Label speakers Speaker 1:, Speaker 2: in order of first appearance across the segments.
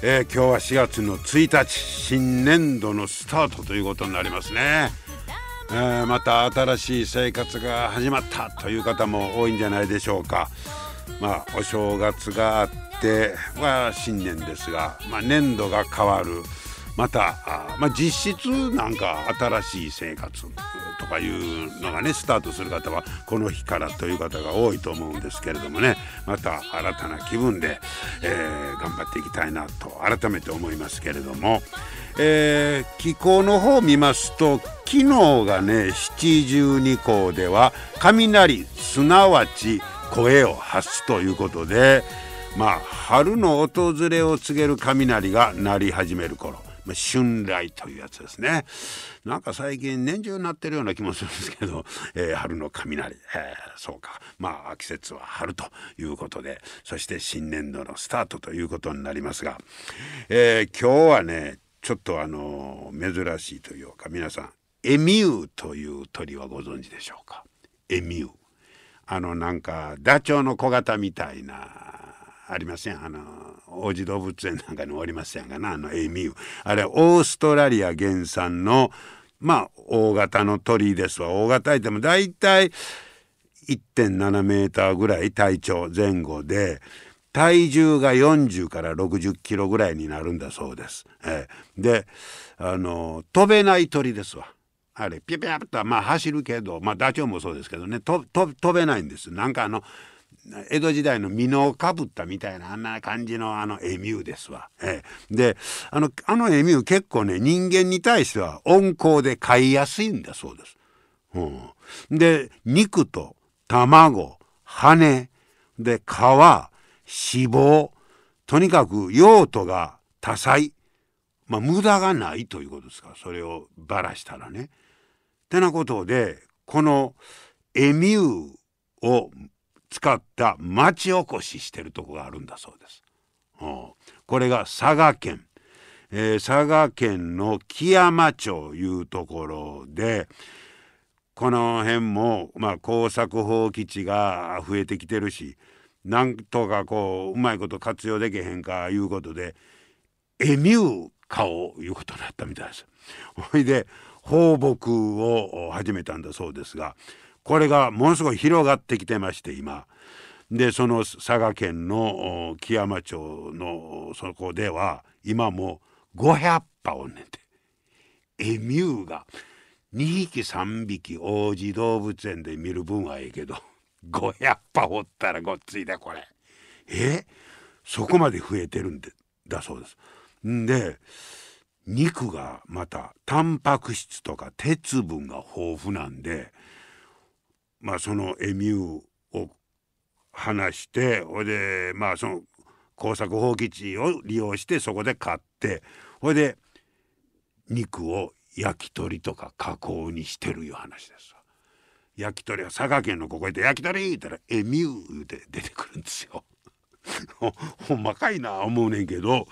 Speaker 1: えー、今日は4月の1日新年度のスタートということになりますね、えー、また新しい生活が始まったという方も多いんじゃないでしょうか。まあお正月があっては新年ですが、まあ、年度が変わる。またあ、まあ、実質なんか新しい生活。とかいうのがねスタートする方はこの日からという方が多いと思うんですけれどもね。また新たな気分で、えー、頑張っていきたいなと改めて思いますけれども、えー、気候の方を見ますと昨日がね七十二候では雷すなわち声を発すということでまあ春の訪れを告げる雷が鳴り始める頃。まあ、春雷というやつですね。なんか最近年中なってるような気もするんですけど、えー、春の雷、えー、そうか。まあ季節は春ということでそして新年度のスタートということになりますが、えー、今日はねちょっとあの珍しいというか皆さんエミューという鳥はご存知でしょうか？エミュー。あのなんかダチョウの小型みたいなありませんあの王子動物園なんかにおりませんがなあのエミューあれオーストラリア原産のまあ大型の鳥ですわ大型いても大体1.7メーターぐらい体長前後で体重が40から60キロぐらいになるんだそうです。えー、であの飛べない鳥ですわ。あれピュピュッとまあ走るけどまあダチョウもそうですけどね飛べないんです。なんかあの江戸時代の美濃かぶったみたいなあんな感じのあのエミューですわ。ええ、であのあのエミュー結構ね人間に対しては温厚で飼いやすいんだそうです。うん、で肉と卵羽で皮脂肪とにかく用途が多彩まあ無駄がないということですからそれをばらしたらね。ってなことでこのエミューを使った町おこししてるとこがあるんだそうです。これが佐賀県、えー、佐賀県の木山町いうところでこの辺も、まあ、耕作放棄地が増えてきてるしなんとかこううまいこと活用できへんかいうことでエミュー化をいうことになったみたいです。ほいで放牧を始めたんだそうですがこれがものすごい広がってきてまして今。でその佐賀県の木山町のそこでは今も500羽おんねんてエミューが2匹3匹王子動物園で見る分はええけど 500羽おったらごっついでこれ。え？そこまで増えてるんでだそうです。んで肉がまたタンパク質とか鉄分が豊富なんでまあそのエミューを話してほいでまあその耕作放棄地を利用してそこで買ってほいで肉を焼き鳥とか加工にしてるいう話です焼き鳥は佐賀県のここへで焼き鳥言ったらエミューで出てくるんですよ。ほんまかいな思うねんけど、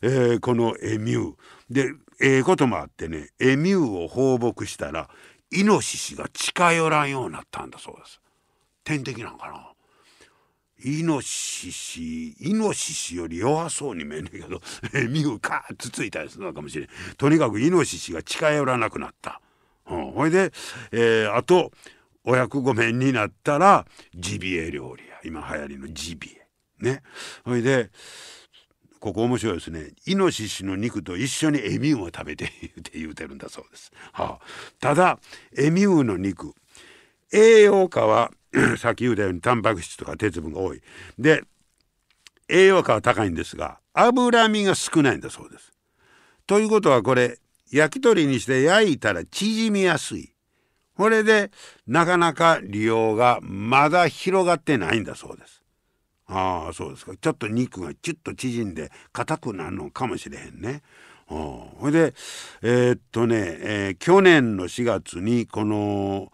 Speaker 1: えー、このエミューでええー、こともあってねエミューを放牧したらイノシシが近寄らんようになったんだそうです。天敵なんかな。イノシシイノシシより弱そうに見えんねんけど ミューカーつついたりするのかもしれん。とにかくイノシシが近寄らなくなった、うん、ほいで、えー、あとお役御免になったらジビエ料理や今流行りのジビエ。ね。ほいでここ面白いですねイノシシの肉と一緒にエミューを食べて って言うてるんだそうです、はあ、ただエミューの肉栄養価は さっき言うたようにタンパク質とか鉄分が多いで栄養価は高いんですが脂身が少ないんだそうです。ということはこれ焼き鳥にして焼いたら縮みやすい。これでなかなか利用がまだ広がってないんだそうです。ああそうですかちょっと肉がチュッと縮んで硬くなるのかもしれへんね。ほいでえー、っとね、えー、去年の4月にこの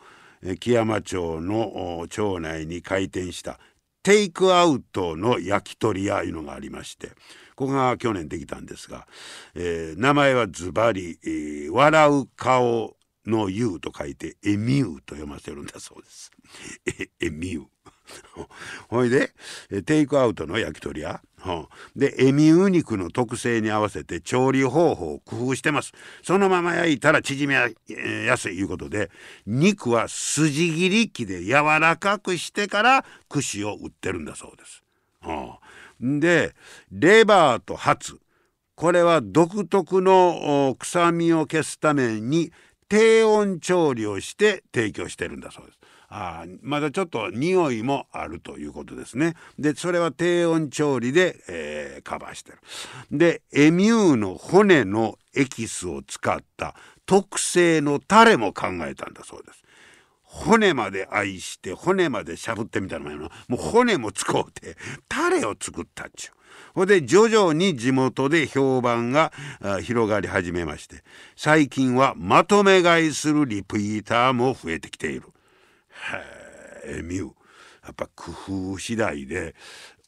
Speaker 1: 木山町の町内に開店したテイクアウトの焼き鳥屋いうのがありましてここが去年できたんですが、えー、名前はズバリ、笑う顔の優と書いてエミューと読ませるんだそうです。エミュー。ほいでテイクアウトの焼き鳥屋。でエミュー肉の特性に合わせて調理方法を工夫してます。そのまま焼いたら縮めやすいいうことで肉は筋切り機で柔らかくしてから串を売ってるんだそうです。でレバーとハツ。これは独特の臭みを消すために低温調理をして提供してるんだそうです。あまだちょっと匂いもあるということですね。でそれは低温調理で、えー、カバーしてる。でエミューの骨のエキスを使った特製のタレも考えたんだそうです。骨まで愛して骨までしゃぶってみたいなもう骨も使うてタレを作ったっちゅう。ほで徐々に地元で評判が広がり始めまして最近はまとめ買いするリピーターも増えてきている。へえミュやっぱ工夫次第で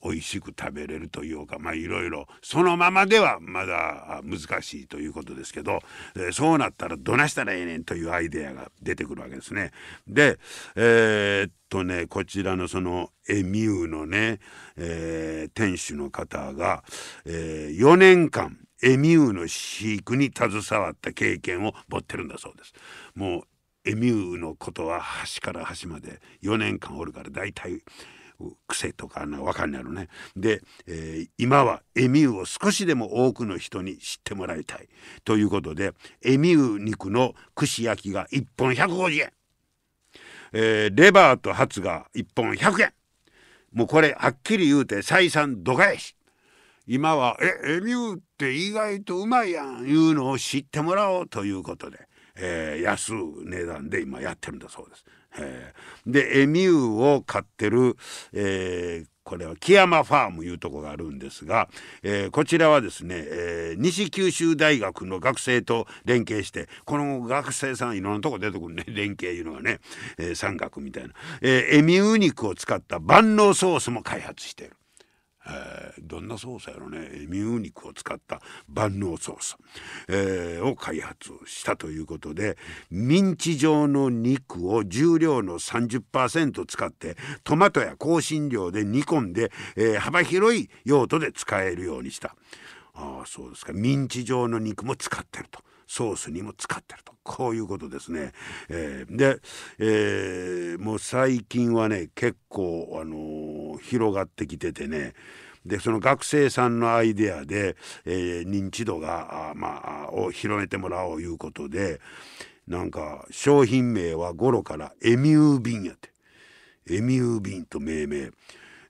Speaker 1: 美味しく食べれるというかまあいろいろそのままではまだ難しいということですけど、え、そうなったらどないしたらええねんというアイデアが出てくるわけですね。でえー、っとねこちらのそのエミューのね、えー、店主の方が、えー、4年間エミューの飼育に携わった経験を持ってるんだそうです。もうエミューのことは端から端まで4年間おるから大体癖とか分かんないのね。で、えー、今はエミューを少しでも多くの人に知ってもらいたいということでエミュー肉の串焼きが1本150円、えー、レバーとハツが1本100円。もうこれはっきり言うて採算度外視今は「えエミューって意外とうまいやん」いうのを知ってもらおうということで、えー、安値段で今やってるんだそうです。えー、でエミューを飼ってる、えー、これは木山ファームいうとこがあるんですが、えー、こちらはですね、えー、西九州大学の学生と連携してこの学生さんいろんなとこ出てくるね 連携いうのがね、えー、山岳みたいな、えー、エミュー肉を使った万能ソースも開発している。えー、どんなソースやろね。ミュー肉を使った万能ソース、えー、を開発したということでミンチ状の肉を重量の30%使ってトマトや香辛料で煮込んで、えー、幅広い用途で使えるようにした。あそうですか。ミンチ状の肉も使ってると。ソースにも使ってると。こういうことですね。えー、で、えー、もう最近はね結構、あのー、広がってきててね。でその学生さんのアイデアで、えー、認知度があまあを広めてもらおういうことでなんか商品名はゴロからエミュー瓶やって。エミュー瓶と命名、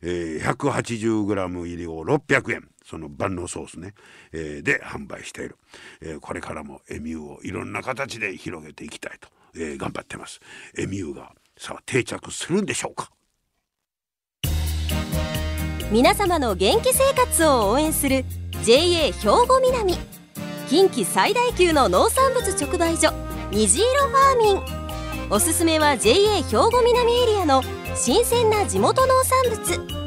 Speaker 1: えー、180g 入りを600円。その万能ソースね、えー、で販売している、えー、これからもエミューをいろんな形で広げていきたいと、えー、頑張ってます。エミューがさあ定着するんでしょうか？
Speaker 2: 皆様の元気生活を応援する JA 兵庫南。近畿最大級の農産物直売所虹色ファーミン。おすすめは JA 兵庫南エリアの新鮮な地元農産物。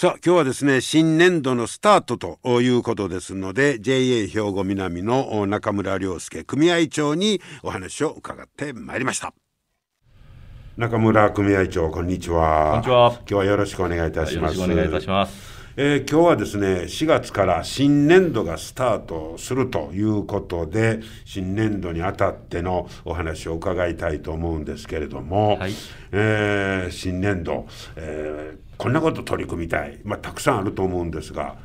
Speaker 1: さあ今日はですね新年度のスタートということですので JA 兵庫南の中村良介組合長にお話を伺ってまいりました。中村組合長こんにちは。
Speaker 3: こんにちは。
Speaker 1: 今日はよろしくお願いいたします。
Speaker 3: よろしくお願いいたします。
Speaker 1: えー、今日はですね4月から新年度がスタートするということで新年度にあたってのお話を伺いたいと思うんですけれども、はい、えー、新年度、えーこんなこと取り組みたい、まあ、たくさんあると思うんですが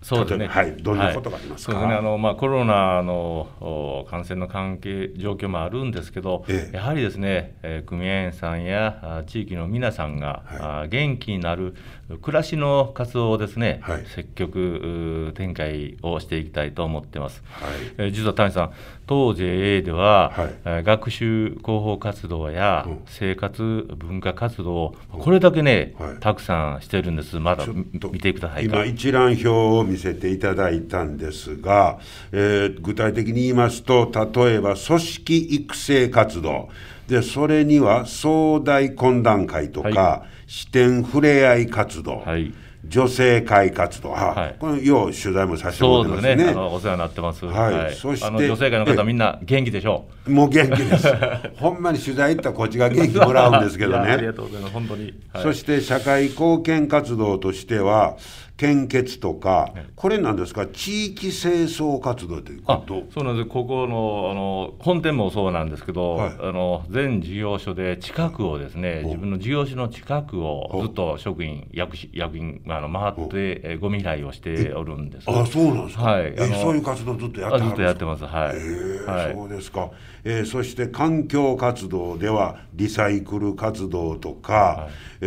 Speaker 3: そうですね。
Speaker 1: はい、どんなことがありますか？
Speaker 3: はい、そうですね。あのまあコロナの感染の関係状況もあるんですけど、ええ、やはりですね、えー、組合員さんや地域の皆さんが、はい、元気になる暮らしの活動をですね、はい、積極展開をしていきたいと思ってます。はい、えー、実は谷さん、当 JA では、はい、学習広報活動や生活文化活動これだけね、はい、たくさんしてるんです。まだ見てください
Speaker 1: 今一覧表を見せていただいたんですが、えー、具体的に言いますと例えば組織育成活動。でそれには総大懇談会とか、はい、視点ふれあい活動、はい女性会活動、はい、このよう取材もさせてもらってますね。
Speaker 3: そうですね。あのお世話になってます。はい。はい、そして女性会の方みんな元気でしょ
Speaker 1: う。もう元気です。ほんまに取材行ったらこっちが元気もらうんですけどね。
Speaker 3: ありがとうございます。本当に。
Speaker 1: はい、そして社会貢献活動としては。献血とか、これなんですか、地域清掃活動ということ
Speaker 3: そうなんです、ここのあの本店もそうなんですけど、はい、あの全事業所で近くをですね、自分の事業所の近くをずっと職員、役役員あの回って、えゴミ拾いをしておるんです。
Speaker 1: あそうなんですか、はい、あのそういう活動ずっとやって
Speaker 3: ずっとやってます、はい。
Speaker 1: はい、そうですか、えー、そして環境活動では、リサイクル活動とか、はい、え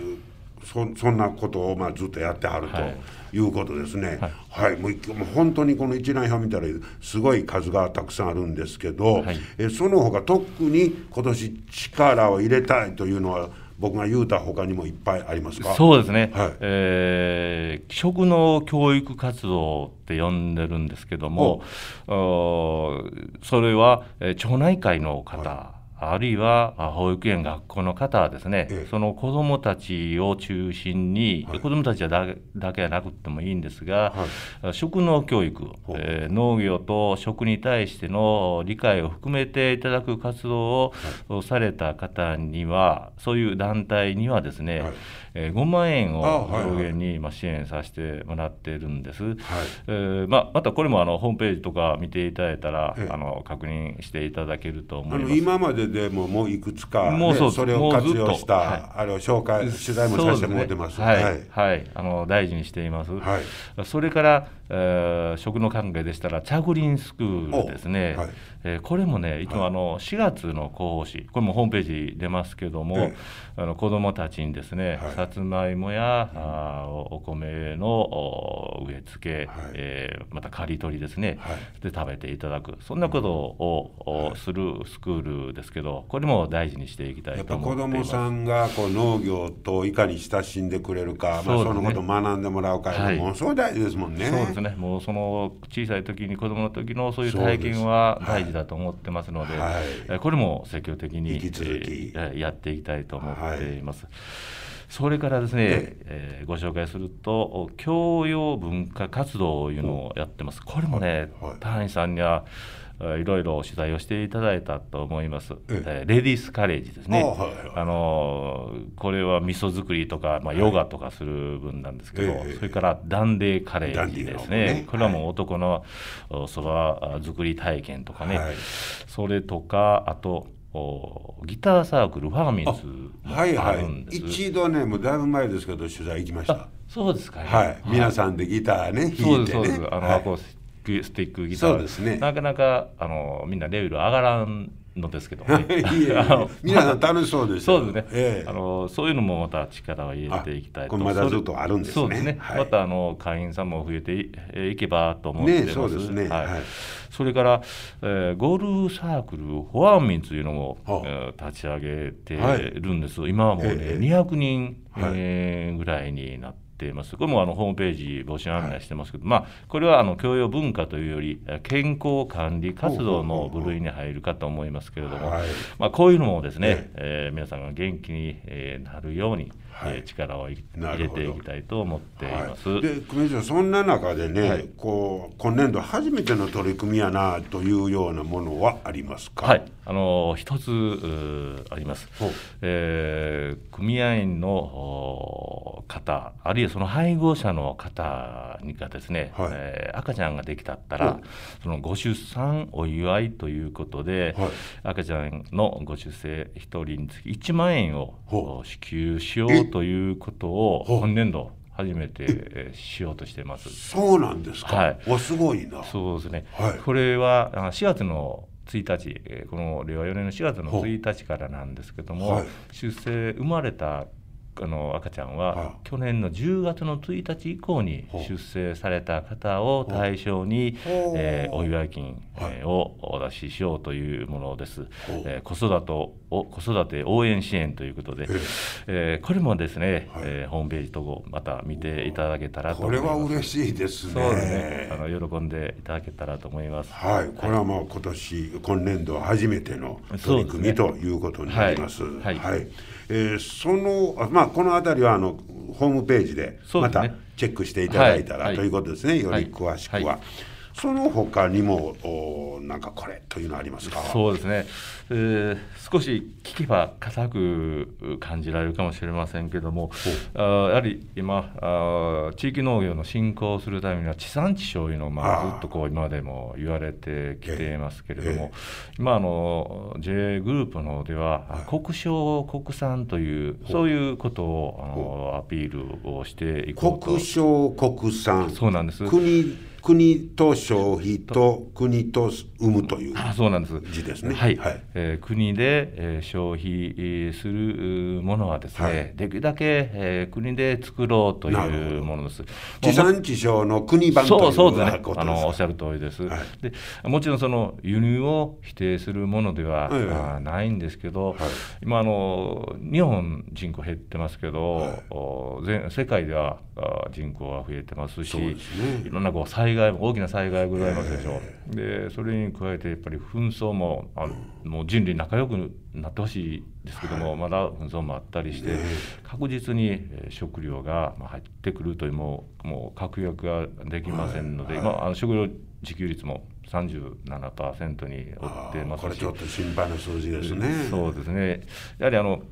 Speaker 1: ーそそんなことをまあずっとやってはるとい。うことですね。はい、はい、もうもう本当にこの一覧表見たらすごい数がたくさんあるんですけど、はい、えその他特に今年力を入れたいというのは僕が言うたほかにもいっぱいありますか？
Speaker 3: そうですね、はい、えー、食の教育活動って呼んでるんですけども、それは、えー、町内会の方、はいあるいは保育園、学校の方はですね、ええ、その子どもたちを中心に、はい、子どもたちはだだけじゃなくてもいいんですが、はい、食農教育、えー、農業と食に対しての理解を含めていただく活動をされた方には、そういう団体にはですね、はい。えー、5万円を上限にまあ支援させてもらっているんです。はい。えーまあ、またこれもあのホームページとか見ていただいたら、あの確認していただけると思います。
Speaker 1: 今まででももういくつか、ね、もうそそれを活用した、はい、あれを紹介取材もさせてもらってます。
Speaker 3: すね、はい、はい、はい、あの大事にしています。はい、それから、えー、食の関係でしたらチャグリンスクールですね。はい、えー、これもねいつもあの4月の広報誌これもホームページ出ますけども、あの子どもたちにですね、さつまいもや、うん、あお米の植え付け、はい、えー、また刈り取りですね、はい、で食べていただく。そんなことを、するスクールですけどこれも大事にしていきたいと思っています。
Speaker 1: 子どもさんがこう農業といかに親しんでくれるか、まあ、そのことを学んでもらうか、はい、もうそう大事ですもんね。
Speaker 3: そうですね。もうその小さい時に子どもの時のそういう体験は大事だと思ってますので、はい、これも積極的に、えー、やっていきたいと思っています。はい。それからですね、えー、ご紹介すると教養文化活動というのをやってます。これもね、はい、さんにはいろいろ取材をしていただいたと思います、えレディースカレッジですね、あのこれは味噌作りとか、まあ、ヨガとかする分なんですけど、それからダンデーカレッジですね、ね。これはもう男のそば作り体験とかね、はい、それとかあとギターサークルファーミンズはいはい、
Speaker 1: 一度ねもうだいぶ前ですけど取材行きました。
Speaker 3: そうですか、
Speaker 1: ね、はい、皆さんでギターね弾いてね。
Speaker 3: あの、アコースクスティックギター。そうですね。なかなかあのみんなレベル上がらんのですけど。ね
Speaker 1: 皆さん楽しそうです
Speaker 3: そうですね、えー、あのそういうのもまた力を入れていきたいと。
Speaker 1: まだずっとあるんですね。
Speaker 3: そうですね、はい、またあの会員さんも増えていいけばと思ってます、ね、そうですね、はい、はい、それから、えー、ゴルフサークルフォアミンというのも、えー、立ち上げてるんです、はい、今はもうね、えー、200人、えー、ぐらいになってています。これもあのホームページ募集案内してますけど、はい、まあこれはあの教養文化というより健康管理活動の部類に入るかと思いますけれども、はい、まあこういうのもですね、えー、皆さんが元気になるように。はい、力を入れていきたいと思っています。はい、
Speaker 1: で久米さんそんな中でね、はい、こう今年度初めての取り組みやなというようなものはありますか？
Speaker 3: はい、あの一つあります。えー、組合員の方あるいはその配偶者の方にがですね、はい、えー、赤ちゃんができたったらそのご出産お祝いということで、赤ちゃんのご出生一人につき1万円を支給しようということを今年度初めてしようとしてます。
Speaker 1: そうなんですか。はい。おすごいな。
Speaker 3: そうですね。はい、これは4月の1日この令和4年の4月の1日からなんですけども、はい、出生生まれたあの赤ちゃんは去年の10月の1日以降に出生された方を対象に、えー、お祝い金、えー、をお出ししようというものです。えー、子育てを子育て応援支援ということで、えー、これもですね、はい、えー、ホームページとまた見ていただけたらと
Speaker 1: これは嬉しいですね。
Speaker 3: そうですね。あの喜んでいただけたらと思います。
Speaker 1: はい、これはまあ今年今年度初めての取り組み、ね、ということになります。はい、はい。はいえー、そのまあこの辺りはあのホームページでまたチェックしていただいたら、ということですね、より詳しくは。その他にもおなんかこれというのありますか？
Speaker 3: そうですね、えー、少し聞けば硬く感じられるかもしれませんけどもあやはり今あ地域農業の振興するためには地産地消いうのをまあずっとこう今までも言われてきていますけれども、今あの J グループのでは、国商国産というそういうことをあのアピールをしていこうと。
Speaker 1: 国商国産。
Speaker 3: そうなんです。
Speaker 1: 国国と消費と国と生むという字ですね。
Speaker 3: はい、はい、えー、国で、えー、消費するものはですね、はい、できるだけ、えー、国で作ろうというものです。
Speaker 1: 地産地消の国版という
Speaker 3: そうですね。あのおっしゃる通りです。はい、でもちろんその輸入を否定するものでは、はないんですけど、はい、今あの日本人口減ってますけど、はい、全世界では人口は増えてますし、ね、いろんなこう災害大きな災害ございますでしょう。でそれに加えてやっぱり紛争もあもう人類仲良くなってほしいですけども、まだ紛争もあったりして、確実に食料が入ってくるというもうもう確約ができませんので、まあ、あの食料自給率も37%に追ってますし。
Speaker 1: これちょっと心配な数字ですね。
Speaker 3: そうですね。やはりあの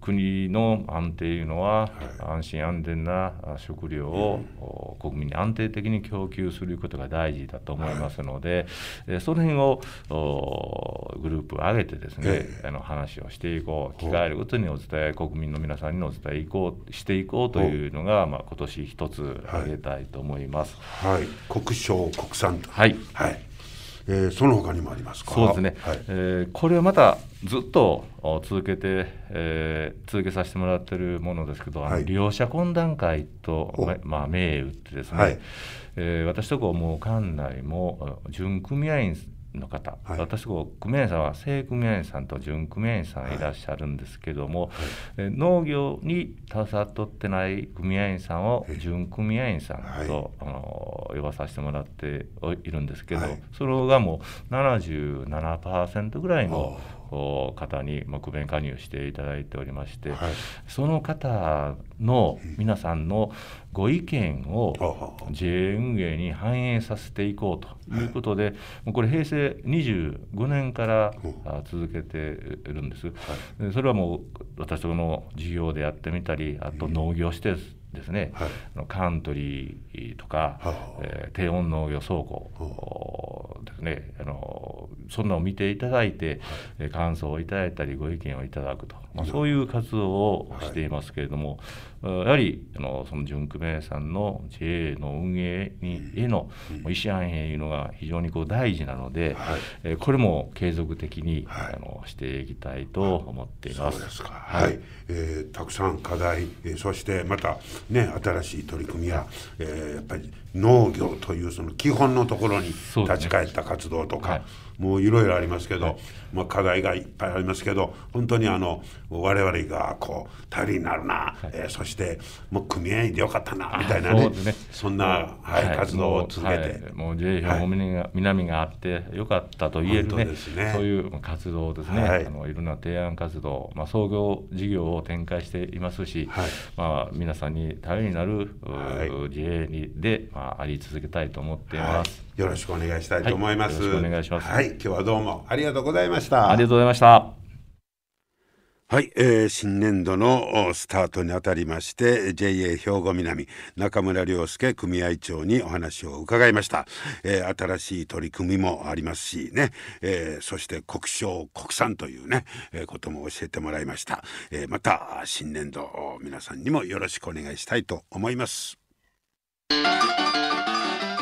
Speaker 3: 国の安定いうのは、安心安全な食料を国民に安定的に供給することが大事だと思いますので、その辺をグループを挙げてですね、あの話をしていこう機会あるごとにお伝え国民の皆さんにお伝えいこうしていこうというのが、まあ、今年一つ挙げたいと思います。
Speaker 1: はい、国商国産
Speaker 3: はい、
Speaker 1: はいえー、その他にもありますか？
Speaker 3: そうですね、はい、えー、これはまたずっと続けて、えー、続けさせてもらってるものですけど、はい、利用者懇談会と、まあ、銘打ってですね、はい、えー、私とこもう館内も準組合員の方、はい、私こう組合員さんは正組合員さんと準組合員さんいらっしゃるんですけども、はい、農業に携わっとってない組合員さんを準組合員さんと、はい、あの呼ばさせてもらっているんですけど、それがもう77%ぐらいの方に木弁加入していただいておりまして、はい、その方の皆さんのご意見を JA 運営に反映させていこうということで、もうこれ平成25年から続けているんです。それはもう私との事業でやってみたりあと農業施設ですね、はい、カントリーとか、はえー、低温農業倉庫ですね。あのそんなのを見ていただいて、はい、感想をいただいたりご意見をいただくと、まあ、そういう活動をしていますけれども、はい、やはりあのその純久米さんの JA の運営にへの意思反映いうのが非常にこう大事なので、はい、えー、これも継続的に、あのしていきたいと思っています。
Speaker 1: はい、えー、たくさん課題、えー、そしてまたね、新しい取り組みや、えー、やっぱり農業というその基本のところに立ち返った活動とか、もういろいろありますけど、はい、まあ、課題がいっぱいありますけど本当にあの我々がこう頼りになるな、はい、えー、そしてもう組合員でよかったなみたいなね、ね、そんな、はい、活動を続けて。
Speaker 3: もう JA 兵庫南があってよかったと言えるね、ね、そういう活動ですね、はい、あのいろんな提案活動、まあ、創業事業を展開していますし、まあ、皆さんに頼りになる、JA にで、まあ、あり続けたいと思っています、
Speaker 1: よろしくお願いしたいと思います、
Speaker 3: よろしくお願いします。
Speaker 1: はい今日はどうもありがとうございました。
Speaker 3: ありがとうございました。
Speaker 1: はい、えー、新年度のスタートにあたりまして JA 兵庫南中村良介組合長にお話を伺いました、えー、新しい取り組みもありますしね、えー、そして国商国産というね、えー、ことも教えてもらいました、えー、また新年度皆さんにもよろしくお願いしたいと思います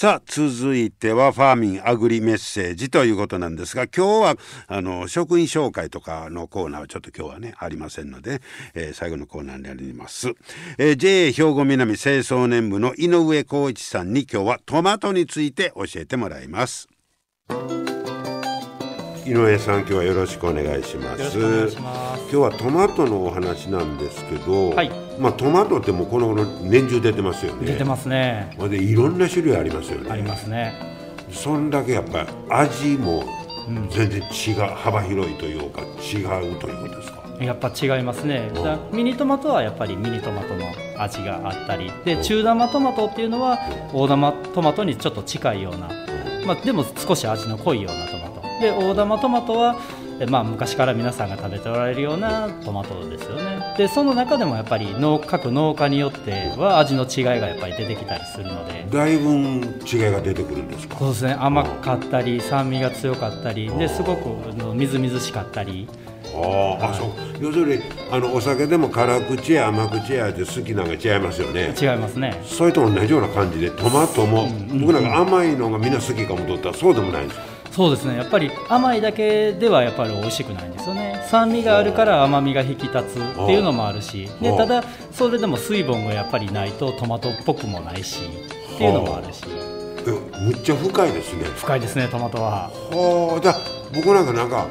Speaker 1: さあ続いてはファーミンアグリメッセージということなんですが今日はあの職員紹介とかのコーナーはちょっと今日はねありませんので、えー、最後のコーナーになります、えー、JA 兵庫南清掃年部の井上浩一さんに今日はトマトについて教えてもらいます。井上さん今日はよろしくお願いします。今日はトマトのお話なんですけど、はい、まあトマトってもうこの頃年中出てますよね。
Speaker 4: 出てますね。
Speaker 1: でいろんな種類ありますよね。
Speaker 4: ありますね。
Speaker 1: そんだけやっぱり味も全然違う、うん、幅広いというか違うということですか？
Speaker 4: やっぱ違いますね、ミニトマトはやっぱりミニトマトの味があったり。で中玉トマトっていうのは大玉トマトにちょっと近いような、まあ、でも少し味の濃いようなトマトで大玉トマトは、まあ、昔から皆さんが食べておられるようなトマトですよね。でその中でもやっぱり農各農家によっては味の違いがやっぱり出てきたりするので。
Speaker 1: だいぶ違いが出てくるんですか？
Speaker 4: そうですね。甘かったり酸味が強かったりですごくみずみずしかったり。
Speaker 1: ああ、そう。要するにあのお酒でも辛口や甘口や好きなんか違いますよね。
Speaker 4: 違いますね。
Speaker 1: それと同じような感じでトマトも、うん、僕なんか甘いのがみんな好きかもとったらそうでもないんです
Speaker 4: そうですね。やっぱり甘いだけではやっぱり美味しくないんですよね。酸味があるから甘みが引き立つっていうのもあるし。でただそれでも水分がやっぱりないとトマトっぽくもないしっていうのもあるし。
Speaker 1: むっちゃ深いですね。
Speaker 4: 深いですねトマトは。
Speaker 1: はあじゃ僕なんかなんか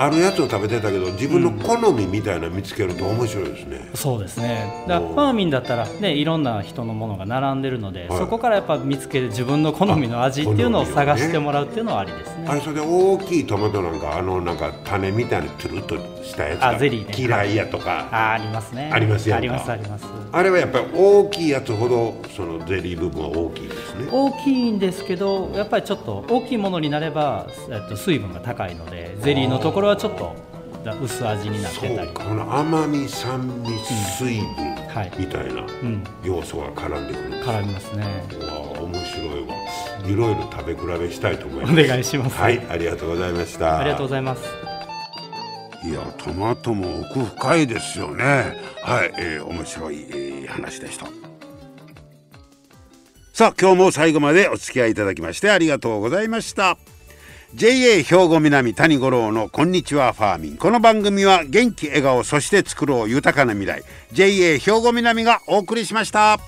Speaker 1: あるやつを食べてたけど自分の好みみたいな見つけると面白いですね、
Speaker 4: うん、そうですね。だファーミンだったらねいろんな人のものが並んでるので、はい、そこからやっぱ見つけて自分の好みの味っていうのを探してもらうっていうのはありですね。
Speaker 1: あれそれで大きいトマトなんかあのなんか種みたいにトゥルッとしたやつが嫌いやとか。
Speaker 4: あありますね。
Speaker 1: あります
Speaker 4: やありますあります。
Speaker 1: あれはやっぱり大きいやつほどそのゼリー部分は大きいですね。
Speaker 4: 大きいんですけどやっぱりちょっと大きいものになれば、えっと、水分が高いのでゼリーのところはちょっと薄味になってたり。
Speaker 1: この甘み酸味水分みたいな要素が絡んでくる、うん、
Speaker 4: 絡みますね。
Speaker 1: わ面白いわ。いろいろ食べ比べしたいと思います。
Speaker 4: お願いします。
Speaker 1: はいありがとうございました。
Speaker 4: ありがとうございます
Speaker 1: いやトマトも奥深いですよね。はい、えー、面白い、えー、話でした。さあ今日も最後までお付き合いいただきましてありがとうございました。JA 兵庫南谷五郎のこんにちはファーミン。この番組は元気笑顔そして作ろう豊かな未来。JA 兵庫南がお送りしました。